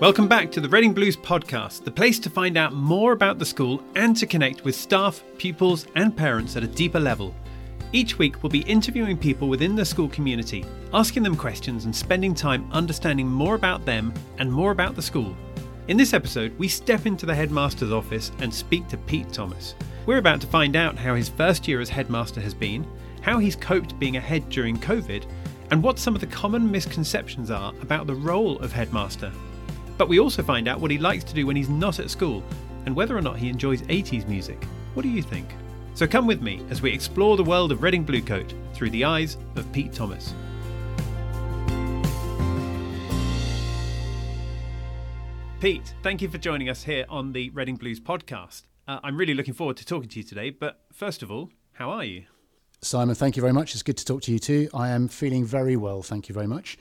Welcome back to the Reading Blues podcast, the place to find out more about the school and to connect with staff, pupils, and parents at a deeper level. Each week, we'll be interviewing people within the school community, asking them questions and spending time understanding more about them and more about the school. In this episode, we step into the headmaster's office and speak to Pete Thomas. We're about to find out how his first year as headmaster has been, how he's coped being a head during COVID, and what some of the common misconceptions are about the role of headmaster. But we also find out what he likes to do when he's not at school and whether or not he enjoys 80s music. What do you think? So come with me as we explore the world of Reading Bluecoat through the eyes of Pete Thomas. Pete, thank you for joining us here on the Reading Blues podcast. Uh, I'm really looking forward to talking to you today, but first of all, how are you? Simon, thank you very much. It's good to talk to you too. I am feeling very well, thank you very much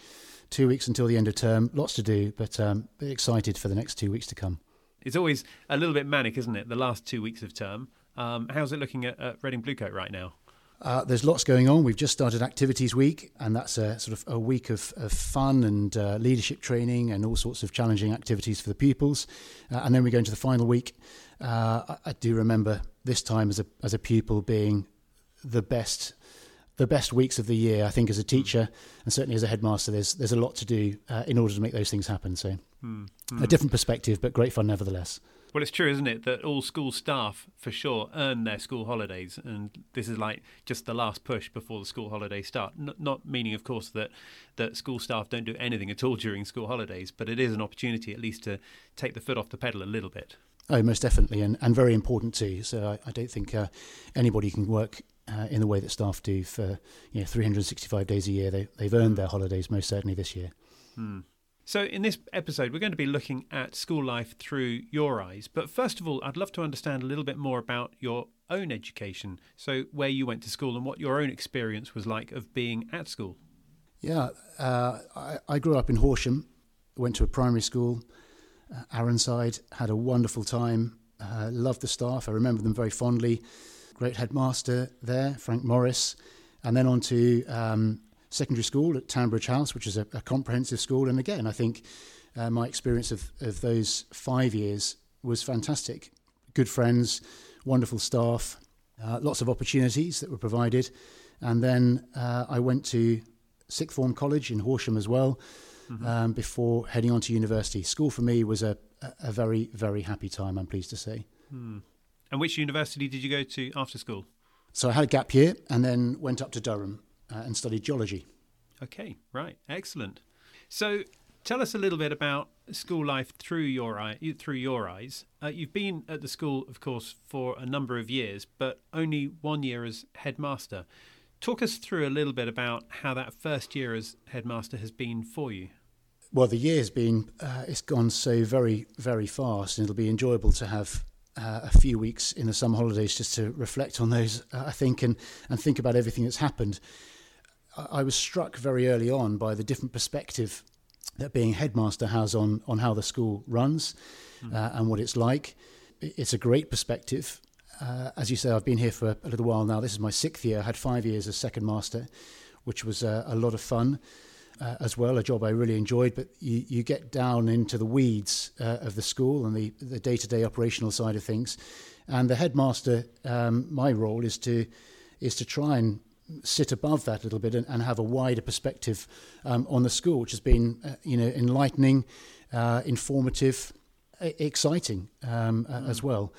two weeks until the end of term. Lots to do, but um, excited for the next two weeks to come. It's always a little bit manic, isn't it? The last two weeks of term. Um, how's it looking at, at Reading Bluecoat right now? Uh, there's lots going on. We've just started Activities Week, and that's a sort of a week of, of fun and uh, leadership training and all sorts of challenging activities for the pupils. Uh, and then we go into the final week. Uh, I, I, do remember this time as a as a pupil being the best the best weeks of the year. I think as a teacher and certainly as a headmaster, there's there's a lot to do uh, in order to make those things happen. So mm, mm. a different perspective, but great fun nevertheless. Well, it's true, isn't it, that all school staff for sure earn their school holidays, and this is like just the last push before the school holidays start. N- not meaning, of course, that that school staff don't do anything at all during school holidays, but it is an opportunity at least to take the foot off the pedal a little bit. Oh, most definitely, and, and very important too. So I, I don't think uh, anybody can work uh, in the way that staff do for you know 365 days a year. They, they've earned their holidays most certainly this year. Hmm. So, in this episode, we're going to be looking at school life through your eyes. But first of all, I'd love to understand a little bit more about your own education. So, where you went to school and what your own experience was like of being at school. Yeah, uh, I, I, grew up in Horsham, went to a primary school, uh, Arunside, had a wonderful time, uh, loved the staff. I remember them very fondly great headmaster there, Frank Morris, and then on to um, secondary school at Tanbridge House, which is a, a comprehensive school. And again, I think uh, my experience of, of those five years was fantastic. Good friends, wonderful staff, uh, lots of opportunities that were provided. And then uh, I went to sixth form college in Horsham as well mm-hmm. um, before heading on to university. School for me was a, a very, very happy time, I'm pleased to say. Hmm. And which university did you go to after school? So I had a gap year and then went up to Durham uh, and studied geology. Okay, right, excellent. So tell us a little bit about school life through your eye, through your eyes. Uh, you've been at the school, of course, for a number of years, but only one year as headmaster. Talk us through a little bit about how that first year as headmaster has been for you. Well, the year has been, uh, it's gone so very, very fast, and it'll be enjoyable to have uh, a few weeks in the summer holidays just to reflect on those, uh, I think, and, and think about everything that's happened. I, I was struck very early on by the different perspective that being headmaster has on, on how the school runs mm. uh, and what it's like. It's a great perspective. Uh, as you say, I've been here for a little while now. This is my sixth year. I had five years as second master, which was uh, a lot of fun uh, as well, a job I really enjoyed. But you, you get down into the weeds uh, of the school and the, the day-to-day operational side of things. And the headmaster, um, my role is to is to try and sit above that a little bit and, and have a wider perspective um, on the school, which has been uh, you know enlightening, uh, informative, exciting um, mm. as well.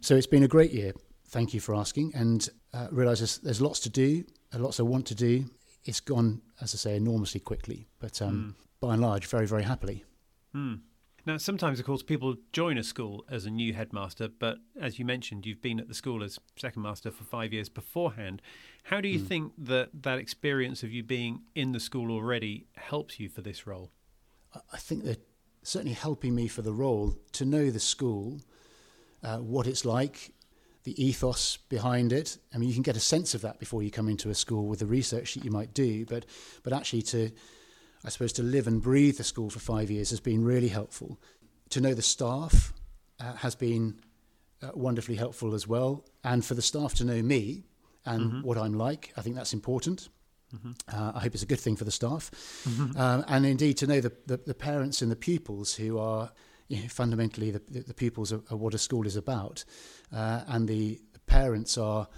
So it's been a great year. Thank you for asking, and uh, realise there's, there's lots to do, lots I want to do, it's gone, as I say, enormously quickly, but um, mm. by and large, very, very happily. Mm. Now, sometimes, of course, people join a school as a new headmaster, but as you mentioned, you've been at the school as second master for five years beforehand. How do you mm. think that that experience of you being in the school already helps you for this role? I think that certainly helping me for the role to know the school, uh, what it's like, the ethos behind it. I mean, you can get a sense of that before you come into a school with the research that you might do, but but actually to, I suppose, to live and breathe the school for five years has been really helpful. To know the staff uh, has been uh, wonderfully helpful as well, and for the staff to know me and mm-hmm. what I'm like, I think that's important. Mm-hmm. Uh, I hope it's a good thing for the staff, mm-hmm. um, and indeed to know the, the, the, parents and the pupils who are you know, fundamentally the, the, the, pupils are, are, what a school is about, uh, and the, the parents are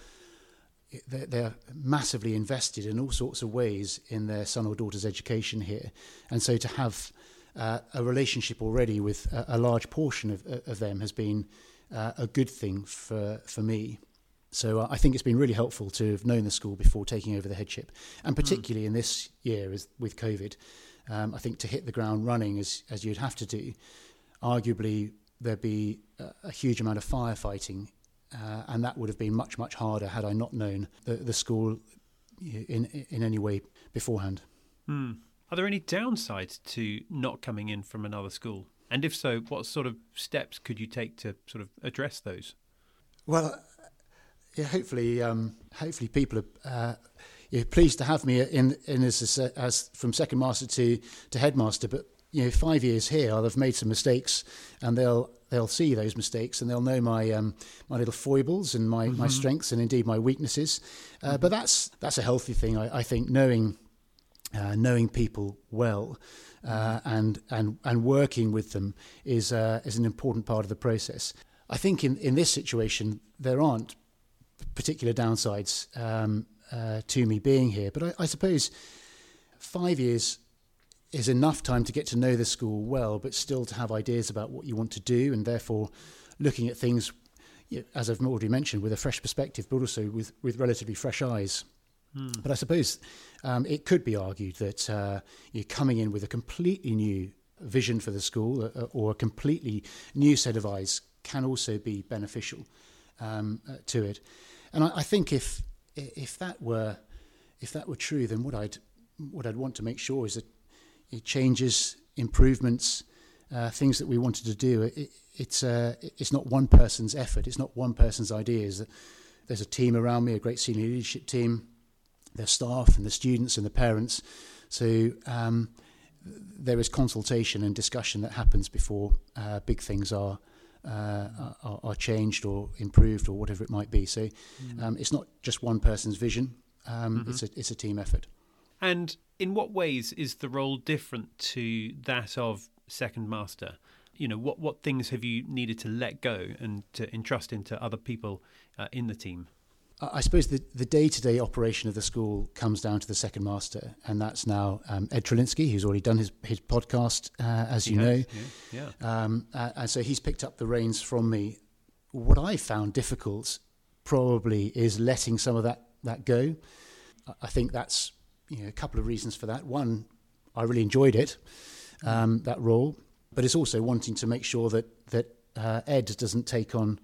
they're, they're, massively invested in all sorts of ways in their son or daughter's education here, and so to have uh, a relationship already with a, a large portion of, of, them has been uh, a good thing for for me. So uh, I think it's been really helpful to have known the school before taking over the headship, and hmm. particularly mm. in this year as with COVID, um, I think to hit the ground running as as you'd have to do, arguably there'd be a, huge amount of firefighting, uh, and that would have been much much harder had I not known the, the school in in any way beforehand. Mm. Are there any downsides to not coming in from another school? And if so, what sort of steps could you take to sort of address those? Well, yeah, hopefully, um, hopefully people are uh, pleased to have me in, in as, as from second master to, to headmaster. But you know, five years here, I'll have made some mistakes, and they'll they'll see those mistakes, and they'll know my um, my little foibles and my, mm-hmm. my strengths, and indeed my weaknesses. Uh, mm-hmm. But that's that's a healthy thing, I, I think. Knowing uh, knowing people well. Uh, and and and working with them is uh, is an important part of the process. I think in, in this situation there aren't particular downsides um, uh, to me being here. But I, I, suppose five years is enough time to get to know the school well, but still to have ideas about what you want to do, and therefore looking at things, as I've already mentioned, with a fresh perspective, but also with, with relatively fresh eyes. Hmm. But I suppose um, it could be argued that uh, you're coming in with a completely new vision for the school uh, or a completely new set of eyes can also be beneficial um, uh, to it. And I, I, think if if that were if that were true, then what I'd what I'd want to make sure is that it changes, improvements, uh, things that we wanted to do. It, it's uh, it's not one person's effort. It's not one person's ideas. There's a team around me, a great senior leadership team, their staff and the students and the parents. So um, there is consultation and discussion that happens before uh, big things are uh, are, are, changed or improved or whatever it might be. So mm. um, it's not just one person's vision. Um, mm-hmm. It's a it's a team effort. And in what ways is the role different to that of second master? You know, what what things have you needed to let go and to entrust into other people uh, in the team? I suppose the, the day-to-day operation of the school comes down to the second master, and that's now um, Ed Trelinsky, who's already done his, his podcast, uh, as you know. Yeah. yeah. Um, uh, and so he's picked up the reins from me. What I found difficult probably is letting some of that, that go. I think that's you know, a couple of reasons for that. One, I really enjoyed it, um, that role, but it's also wanting to make sure that, that uh, Ed doesn't take on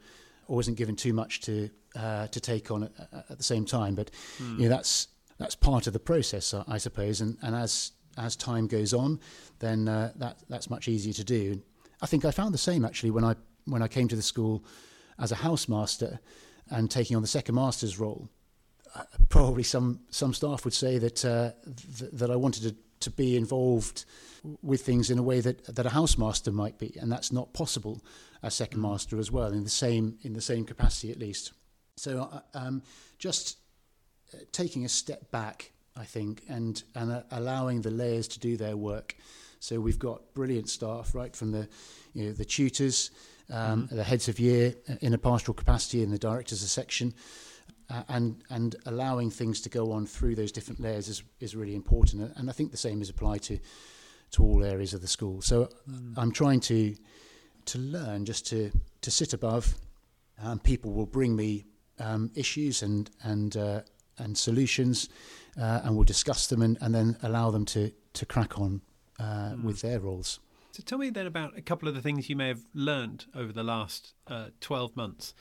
or isn't given too much to uh, to take on at, at, the same time. But mm. you know, that's that's part of the process, I suppose. And, and as as time goes on, then uh, that that's much easier to do. I think I found the same actually when I when I came to the school as a housemaster and taking on the second master's role. Probably some some staff would say that uh, th- that I wanted to, to be involved with things in a way that that a housemaster might be, and that's not possible as second hmm. master as well in the same in the same capacity at least. So uh, um, just uh, taking a step back, I think, and and uh, allowing the layers to do their work. So we've got brilliant staff, right from the you know the tutors, um, mm-hmm. the heads of year uh, in a pastoral capacity, and the directors of section. Uh, and and allowing things to go on through those different layers is is really important, and I think the same is applied to to all areas of the school. So mm. I'm trying to to learn just to to sit above. Um, people will bring me um, issues and and uh, and solutions, uh, and we'll discuss them and, and then allow them to to crack on uh, mm. with their roles. So tell me then about a couple of the things you may have learned over the last uh, twelve months.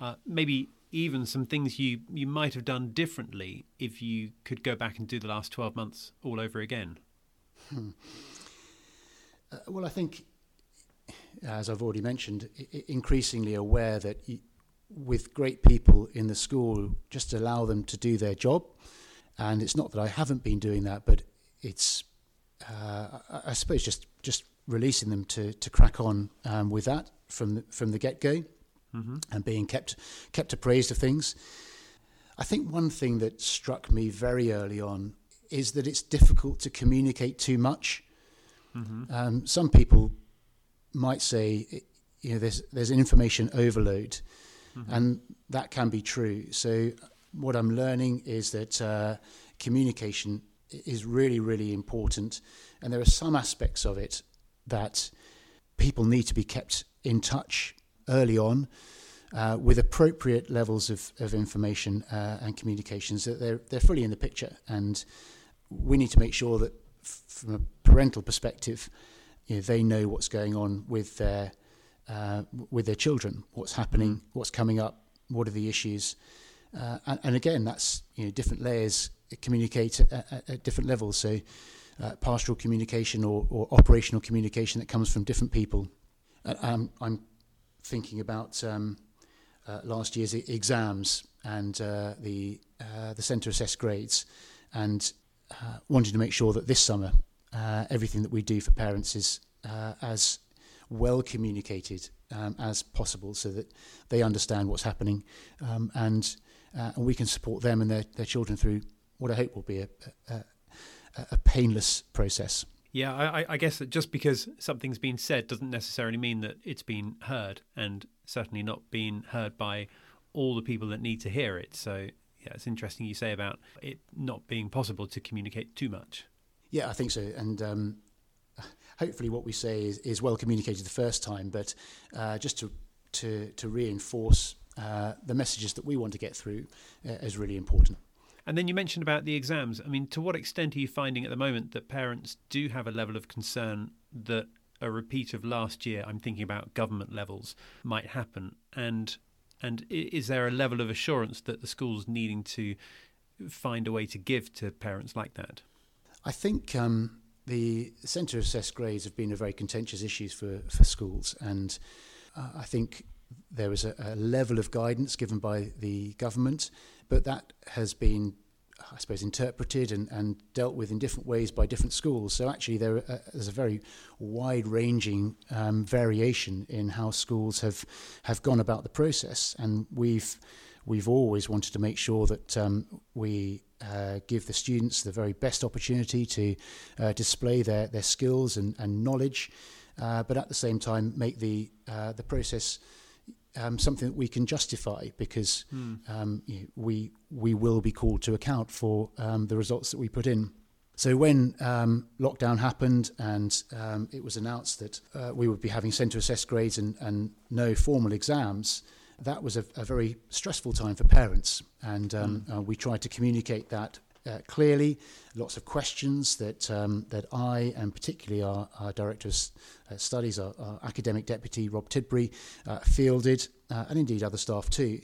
Uh, maybe even some things you, you might have done differently if you could go back and do the last 12 months all over again? Hmm. Uh, well, I think, as I've already mentioned, I- increasingly aware that with great people in the school, just allow them to do their job. And it's not that I haven't been doing that, but it's, uh, I suppose, just just releasing them to to crack on um, with that from the, from the get go, mm-hmm. and being kept kept appraised of things. I think one thing that struck me very early on is that it's difficult to communicate too much. Mm-hmm. Um, some people might say, you know, there's there's information overload, mm-hmm. and that can be true. So what I'm learning is that uh, communication is really really important, and there are some aspects of it that people need to be kept in touch early on. Uh, with appropriate levels of, of information uh, and communications, that they're they're fully in the picture, and we need to make sure that f- from a parental perspective, you know, they know what's going on with their uh, with their children, what's happening, mm. what's coming up, what are the issues, uh, and, and, again, that's you know different layers communicate at, at, at different levels. So, uh, pastoral communication or, or, operational communication that comes from different people. Um, I'm thinking about um, uh, last year's exams and uh, the uh, the centre assessed grades, and uh, wanted to make sure that this summer uh, everything that we do for parents is as well communicated um, as possible so that they understand what's happening um, and, and we can support them and their, their children through what I hope will be a, a, a painless process. Yeah, I, I, guess that just because something's been said doesn't necessarily mean that it's been heard, and certainly not been heard by all the people that need to hear it. So yeah, it's interesting you say about it not being possible to communicate too much. Yeah, I think so. And um, hopefully, what we say is, is, well communicated the first time, but uh, just to, to, to reinforce uh, the messages that we want to get through uh, is really important. And then you mentioned about the exams. I mean, to what extent are you finding at the moment that parents do have a level of concern that a repeat of last year, I'm thinking about government levels, might happen? And and is there a level of assurance that the school's needing to find a way to give to parents like that? I think um, the centre assessed grades have been a very contentious issue for, for schools, and uh, I think there was a, a level of guidance given by the government, but that has been I suppose, interpreted and, and dealt with in different ways by different schools. So actually, there uh, there's a very wide-ranging um, variation in how schools have have gone about the process, and we've we've always wanted to make sure that um, we uh, give the students the very best opportunity to uh, display their their skills and, and knowledge, uh, but at the same time make the uh, the process um, something that we can justify because mm. um, you know, we we will be called to account for um, the results that we put in. So when um, lockdown happened and um, it was announced that uh, we would be having centre assessed grades and, and no formal exams, that was a, a very stressful time for parents, and mm. uh, we tried to communicate that uh, clearly. Lots of questions that um, that I and particularly our, our director of uh, studies, our, our, academic deputy Rob Tidbury, uh, fielded, uh, and indeed other staff too,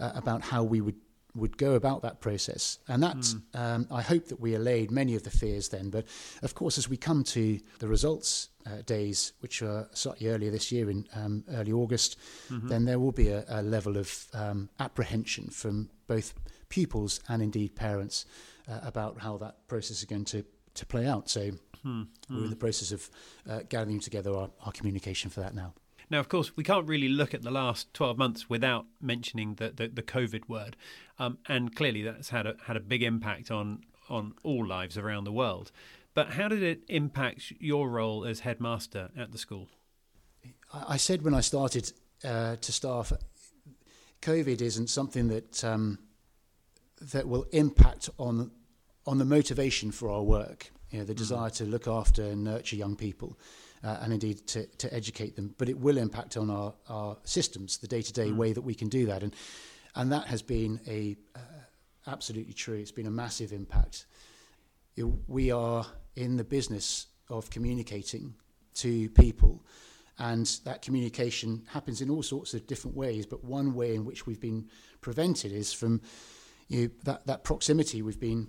uh, about how we would would go about that process. And that, mm. um, I hope that we allayed many of the fears then. But of course, as we come to the results uh, days, which are slightly earlier this year in um, early August, mm-hmm. then there will be a, a level of um, apprehension from both pupils and indeed parents uh, about how that process is going to, to play out. So hmm. we're in hmm. the process of uh, gathering together our, our communication for that now. Now, of course, we can't really look at the last 12 months without mentioning the, the, the COVID word. Um, and clearly that's had a, had a big impact on, on all lives around the world. But how did it impact your role as headmaster at the school? I said when I started uh, to staff, COVID isn't something that um, that will impact on on the motivation for our work. You know, the mm. desire to look after and nurture young people, uh, and indeed to, to educate them. But it will impact on our, our systems, the day to day way that we can do that, and and that has been a uh, absolutely true. It's been a massive impact. It, we are in the business of communicating to people. And that communication happens in all sorts of different ways. But one way in which we've been prevented is from you that, that proximity we've been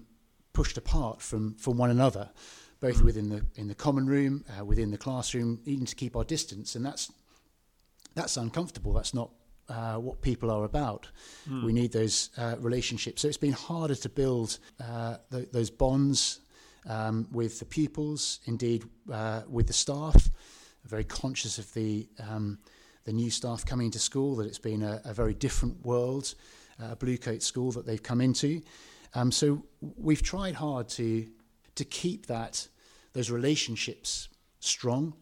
pushed apart from, from one another, both mm. within the in the common room, uh, within the classroom, needing to keep our distance, and that's that's uncomfortable. That's not uh, what people are about. Mm. We need those uh, relationships. So it's been harder to build uh, th- those bonds um, with the pupils, indeed uh, with the staff. very conscious of the um, the new staff coming to school that it's been a, a very different world uh, Bluecoat School that they've come into. Um, so we've tried hard to to keep that those relationships strong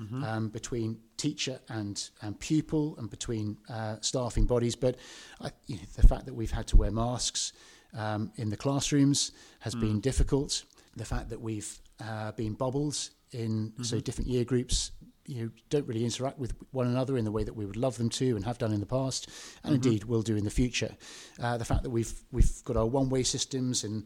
mm-hmm. um, between teacher and, and pupil and between uh, staffing bodies. But I, you know, the fact that we've had to wear masks um, in the classrooms has mm. been difficult. The fact that we've uh, been bubbles in mm-hmm. so different year groups you know, don't really interact with one another in the way that we would love them to and have done in the past, and mm-hmm. indeed will do in the future. Uh, the fact that we've we've got our one way systems and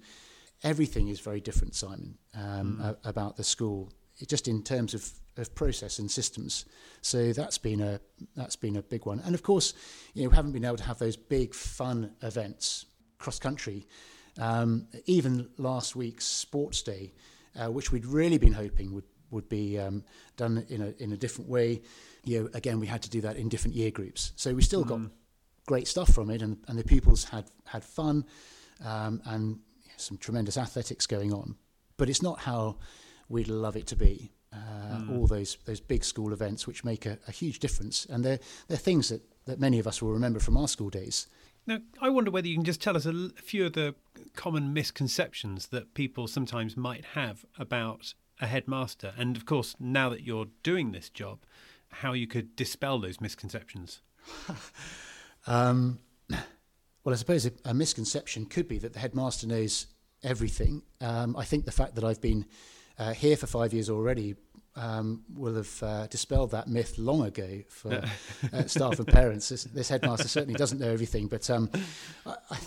everything is very different, Simon, um, mm. a, about the school, it, just in terms of, of process and systems. So that's been a that's been a big one, and of course, you know, we haven't been able to have those big fun events cross country. Um, even last week's sports day, uh, which we'd really been hoping would would be um, done in a in a different way. You know, again, we had to do that in different year groups. So we still mm. got great stuff from it, and, and the pupils had had fun, um, and some tremendous athletics going on. But it's not how we'd love it to be. Uh, mm. All those those big school events, which make a, a huge difference, and they're they're things that, that many of us will remember from our school days. Now, I wonder whether you can just tell us a, few of the common misconceptions that people sometimes might have about a headmaster, and of course, now that you're doing this job, how you could dispel those misconceptions. um, well, I suppose a, a, misconception could be that the headmaster knows everything. Um, I think the fact that I've been uh, here for five years already um, will have uh, dispelled that myth long ago for uh, staff and parents. This, this, headmaster certainly doesn't know everything, but um, I,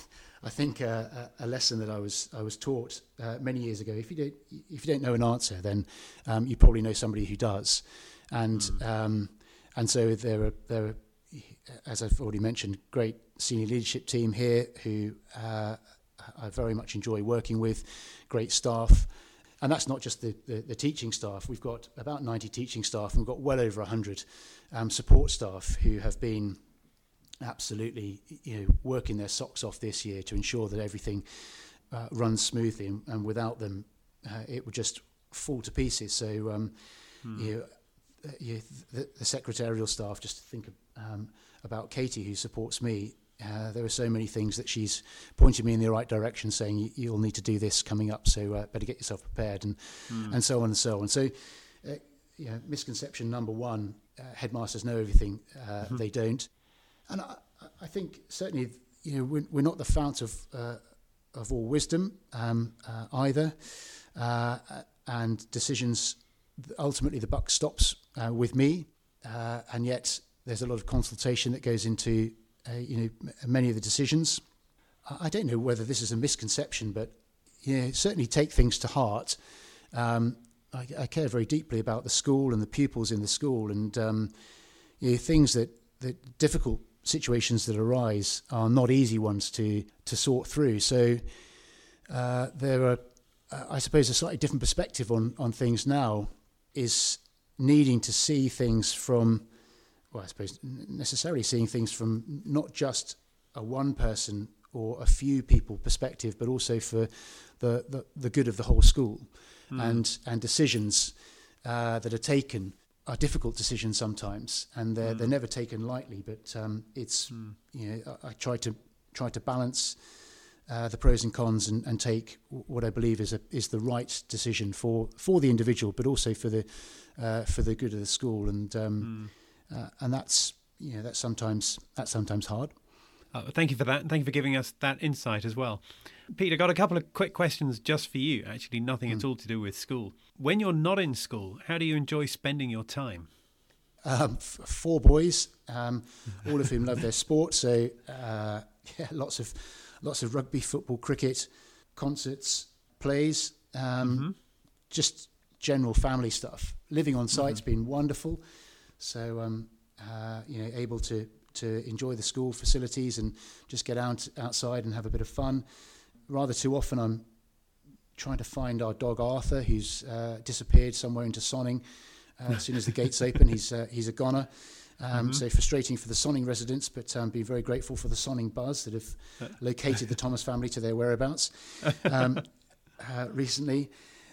I, think uh, a lesson that I was I was taught uh, many years ago: if you don't if you don't know an answer, then um, you probably know somebody who does, and mm. and so there are there are, as I've already mentioned, great senior leadership team here who uh, I very much enjoy working with, great staff. And that's not just the, the, the, teaching staff. We've got about 90 teaching staff, and we've got well over 100 um, support staff who have been absolutely you know, working their socks off this year to ensure that everything uh, runs smoothly. And, and without them, uh, it would just fall to pieces. So, um, hmm. you know, uh, you, the, the, secretarial staff, just think um, about Katie, who supports me, uh, there are so many things that she's pointing me in the right direction, saying you'll need to do this coming up, so uh, better get yourself prepared, and mm. and so on and so on. So, uh, yeah, misconception number one: uh, headmasters know everything. Mm-hmm. They don't, and I, I, think certainly you know we're, we're not the fount of uh, of all wisdom um, either, and decisions. Ultimately, the buck stops with me, and yet there's a lot of consultation that goes into uh, you know, many of the decisions. I don't know whether this is a misconception, but you know, certainly take things to heart. Um, I, I, care very deeply about the school and the pupils in the school, and um, you know, things that, that difficult situations that arise are not easy ones to to sort through. So uh, there are, uh, I suppose, a slightly different perspective on on things now is needing to see things from well, I suppose, necessarily seeing things from not just a one person or a few people perspective, but also for the, the, the good of the whole school. Mm. And, and decisions uh, that are taken are difficult decisions sometimes, and they're, mm. they're never taken lightly. But um, it's, mm. you know, I, I, try to, try to balance uh, the pros and cons and, and take what I believe is, a, is the right decision for, for the individual, but also for the, uh, for the good of the school. And um, hmm uh, and that's you know that's sometimes that's sometimes hard. Uh, thank you for that, and thank you for giving us that insight as well. Peter, got a couple of quick questions just for you. Actually, nothing mm. at hmm. all to do with school. When you're not in school, how do you enjoy spending your time? Um, f- four boys, um, all of whom love their sport. So uh, yeah, lots of lots of rugby, football, cricket, concerts, plays, um, mm-hmm. just general family stuff. Living on site's mm-hmm. been wonderful. So, um, uh, you know, able to, to enjoy the school facilities and just get out outside and have a bit of fun. Rather too often, I'm trying to find our dog Arthur, who's uh, disappeared somewhere into Sonning. Uh, as soon as the gates open, he's uh, he's a goner. Um, mm-hmm. So frustrating for the Sonning residents, but um, be very grateful for the Sonning buzz that have located the Thomas family to their whereabouts um, uh, recently.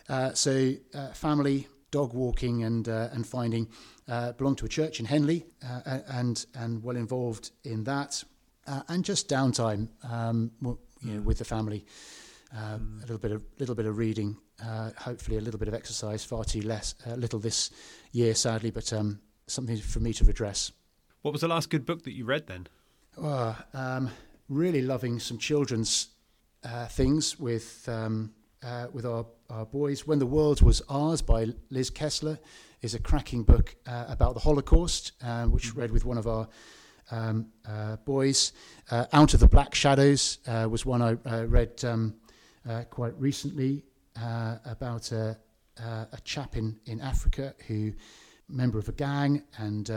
Uh, so uh, family, dog walking, and uh, and finding uh, belonged to a church in Henley uh, and and well involved in that, uh, and just downtime um, you know, with the family, mm. a little bit of little bit of reading, Uh, hopefully, a little bit of exercise, far too less, uh, little this year, sadly, but um, something for me to redress. What was the last good book that you read then? Oh, um, really loving some children's uh, things with um, uh, with our, our boys. When the World Was Ours by Liz Kessler is a cracking book uh, about the Holocaust, um, which mm-hmm. read with one of our um, uh, boys. Uh, Out of the Black Shadows uh, was one I read um, quite recently about a, a chap in, in Africa who member of a gang and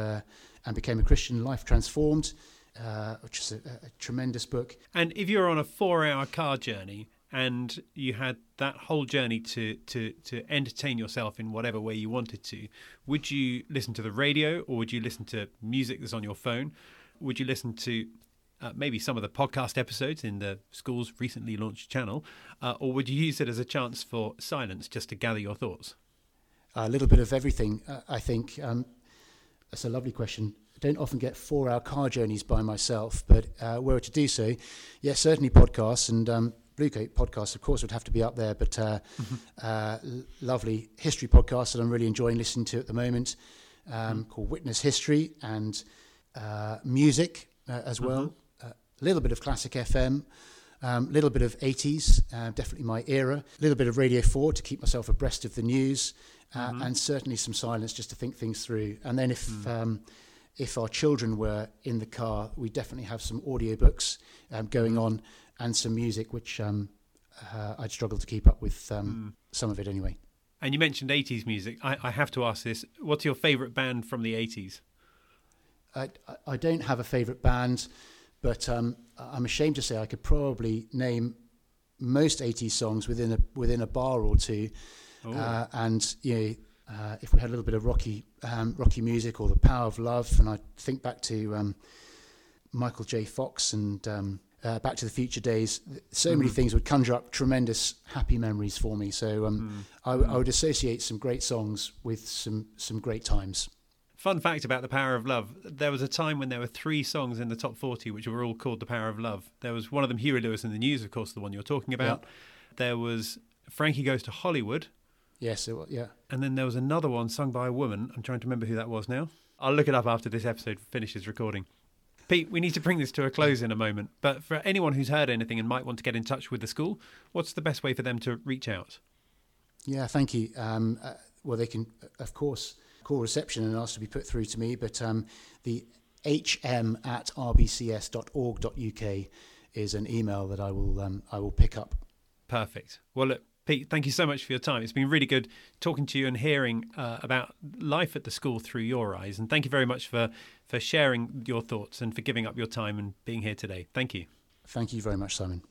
and became a Christian, life transformed. Uh, which is a, a, tremendous book. And if you're on a four-hour car journey and you had that whole journey to, to, to entertain yourself in whatever way you wanted to, would you listen to the radio or would you listen to music that's on your phone? Would you listen to uh, maybe some of the podcast episodes in the school's recently launched channel, uh, or would you use it as a chance for silence just to gather your thoughts? A little bit of everything, uh, I think. Um, that's a lovely question I don't often get four hour car journeys by myself, but uh, were to do so, yes, certainly podcasts and um, Bluecoat podcasts, of course, would have to be up there, but uh, mm-hmm. uh, lovely history podcast that I'm really enjoying listening to at the moment um, mm-hmm. called Witness History and uh, music uh, as well. Mm-hmm. Uh, a little bit of classic FM. A um, little bit of 80s, uh, definitely my era. A little bit of Radio 4 to keep myself abreast of the news, uh, mm-hmm. and certainly some silence just to think things through. And then if mm. um, if our children were in the car, we definitely have some audiobooks um, going mm. on and some music, which um, uh, I'd struggle to keep up with um, mm. some of it anyway. And you mentioned 80s music. I, I have to ask this. What's your favourite band from the 80s? I, I don't have a favourite band, but um, I'm ashamed to say I could probably name most 80s songs within a within a bar or two. Uh, and you know, uh, if we had a little bit of rocky um, rocky music or the power of love, and I think back to um, Michael J. Fox and um, uh, Back to the Future days, so mm. many things would conjure up tremendous happy memories for me. So mm. I, I, would associate some great songs with some some great times. Fun fact about the Power of Love: there was a time when there were three songs in the top forty which were all called "The Power of Love." There was one of them, Huey Lewis and the News, of course, the one you're talking about. There was Frankie Goes to Hollywood, Yes, it was, yeah. And then there was another one sung by a woman. I'm trying to remember who that was now. I'll look it up after this episode finishes recording. Pete, we need to bring this to a close in a moment. But for anyone who's heard anything and might want to get in touch with the school, what's the best way for them to reach out? Yeah, thank you. Um, uh, well, they can, of course, call reception and ask to be put through to me, but um, the hm at rbcs.org.uk is an email that I will um, I will pick up. Perfect. Well, look, Pete, thank you so much for your time. It's been really good talking to you and hearing uh, about life at the school through your eyes. And thank you very much for, for sharing your thoughts and for giving up your time and being here today. Thank you. Thank you very much, Simon.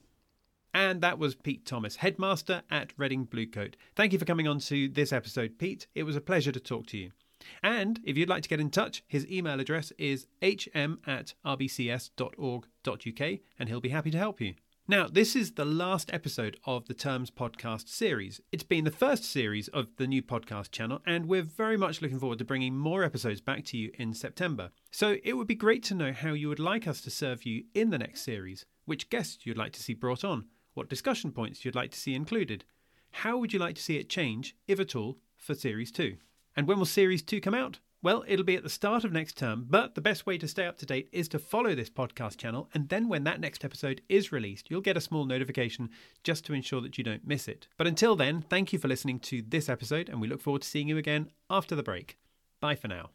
And that was Pete Thomas, headmaster at Reading Bluecoat. Thank you for coming on to this episode, Pete. It was a pleasure to talk to you. And if you'd like to get in touch, his email address is hm at rbcs.org.uk and he'll be happy to help you. Now, this is the last episode of the Terms podcast series. It's been the first series of the new podcast channel, and we're very much looking forward to bringing more episodes back to you in September. So it would be great to know how you would like us to serve you in the next series, which guests you'd like to see brought on, what discussion points you'd like to see included. How would you like to see it change, if at all, for Series 2? And when will Series 2 come out? Well, it'll be at the start of next term, but the best way to stay up to date is to follow this podcast channel, and then when that next episode is released, you'll get a small notification just to ensure that you don't miss it. But until then, thank you for listening to this episode, and we look forward to seeing you again after the break. Bye for now.